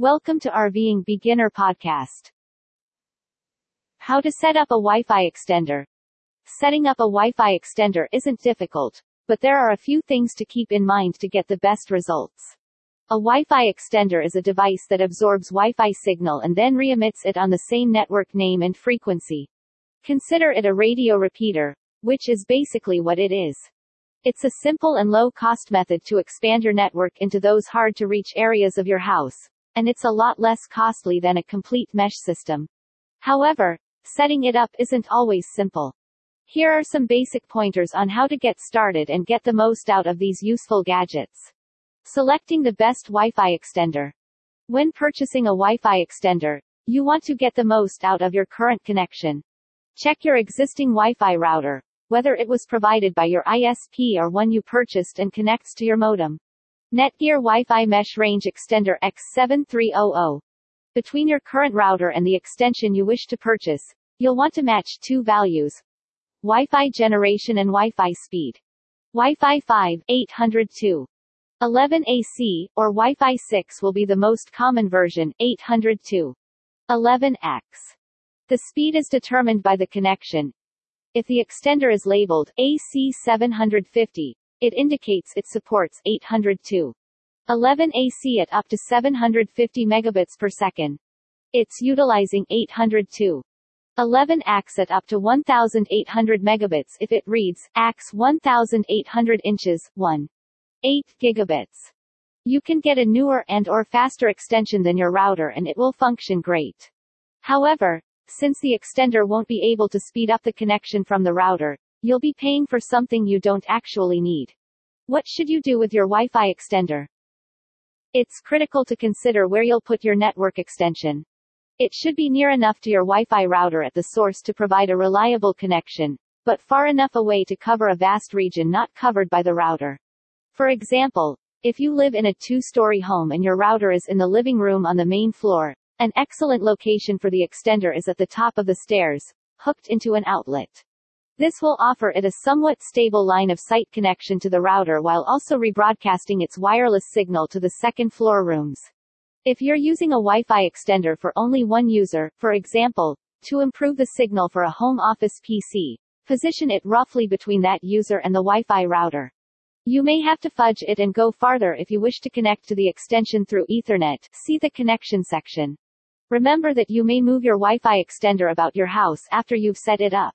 Welcome to RVing Beginner Podcast. How to set up a Wi-Fi extender. Setting up a Wi-Fi extender isn't difficult, but there are a few things to keep in mind to get the best results. A Wi-Fi extender is a device that absorbs Wi-Fi signal and then re-emits it on the same network name and frequency. Consider it a radio repeater, which is basically what it is. It's a simple and low-cost method to expand your network into those hard-to-reach areas of your house, and it's a lot less costly than a complete mesh system. However, setting it up isn't always simple. Here are some basic pointers on how to get started and get the most out of these useful gadgets. Selecting the best Wi-Fi extender. When purchasing a Wi-Fi extender, you want to get the most out of your current connection. Check your existing Wi-Fi router, whether it was provided by your ISP or one you purchased and connects to your modem. Netgear Wi-Fi Mesh Range Extender EX7300. Between your current router and the extension you wish to purchase, you'll want to match two values. Wi-Fi generation and Wi-Fi speed. Wi-Fi 5, 802. 11 AC, or Wi-Fi 6 will be the most common version, 802. 11 AX. The speed is determined by the connection. If the extender is labeled AC 750, it indicates it supports 802. 11 AC at up to 750 megabits per second. It's utilizing 802. 11 AX at up to 1800 megabits if it reads AX 1800 inches 1. 8 gigabits. You can get a newer and or faster extension than your router and it will function great. However, since the extender won't be able to speed up the connection from the router, You'll be paying for something you don't actually need. What should you do with your Wi-Fi extender? It's critical to consider where you'll put your network extension. It should be near enough to your Wi-Fi router at the source to provide a reliable connection, but far enough away to cover a vast region not covered by the router. For example, if you live in a two-story home and your router is in the living room on the main floor, an excellent location for the extender is at the top of the stairs, hooked into an outlet. This will offer it a somewhat stable line of sight connection to the router while also rebroadcasting its wireless signal to the second floor rooms. If you're using a Wi-Fi extender for only one user, for example, to improve the signal for a home office PC, position it roughly between that user and the Wi-Fi router. You may have to fudge it and go farther if you wish to connect to the extension through Ethernet. See the connection section. Remember that you may move your Wi-Fi extender about your house after you've set it up.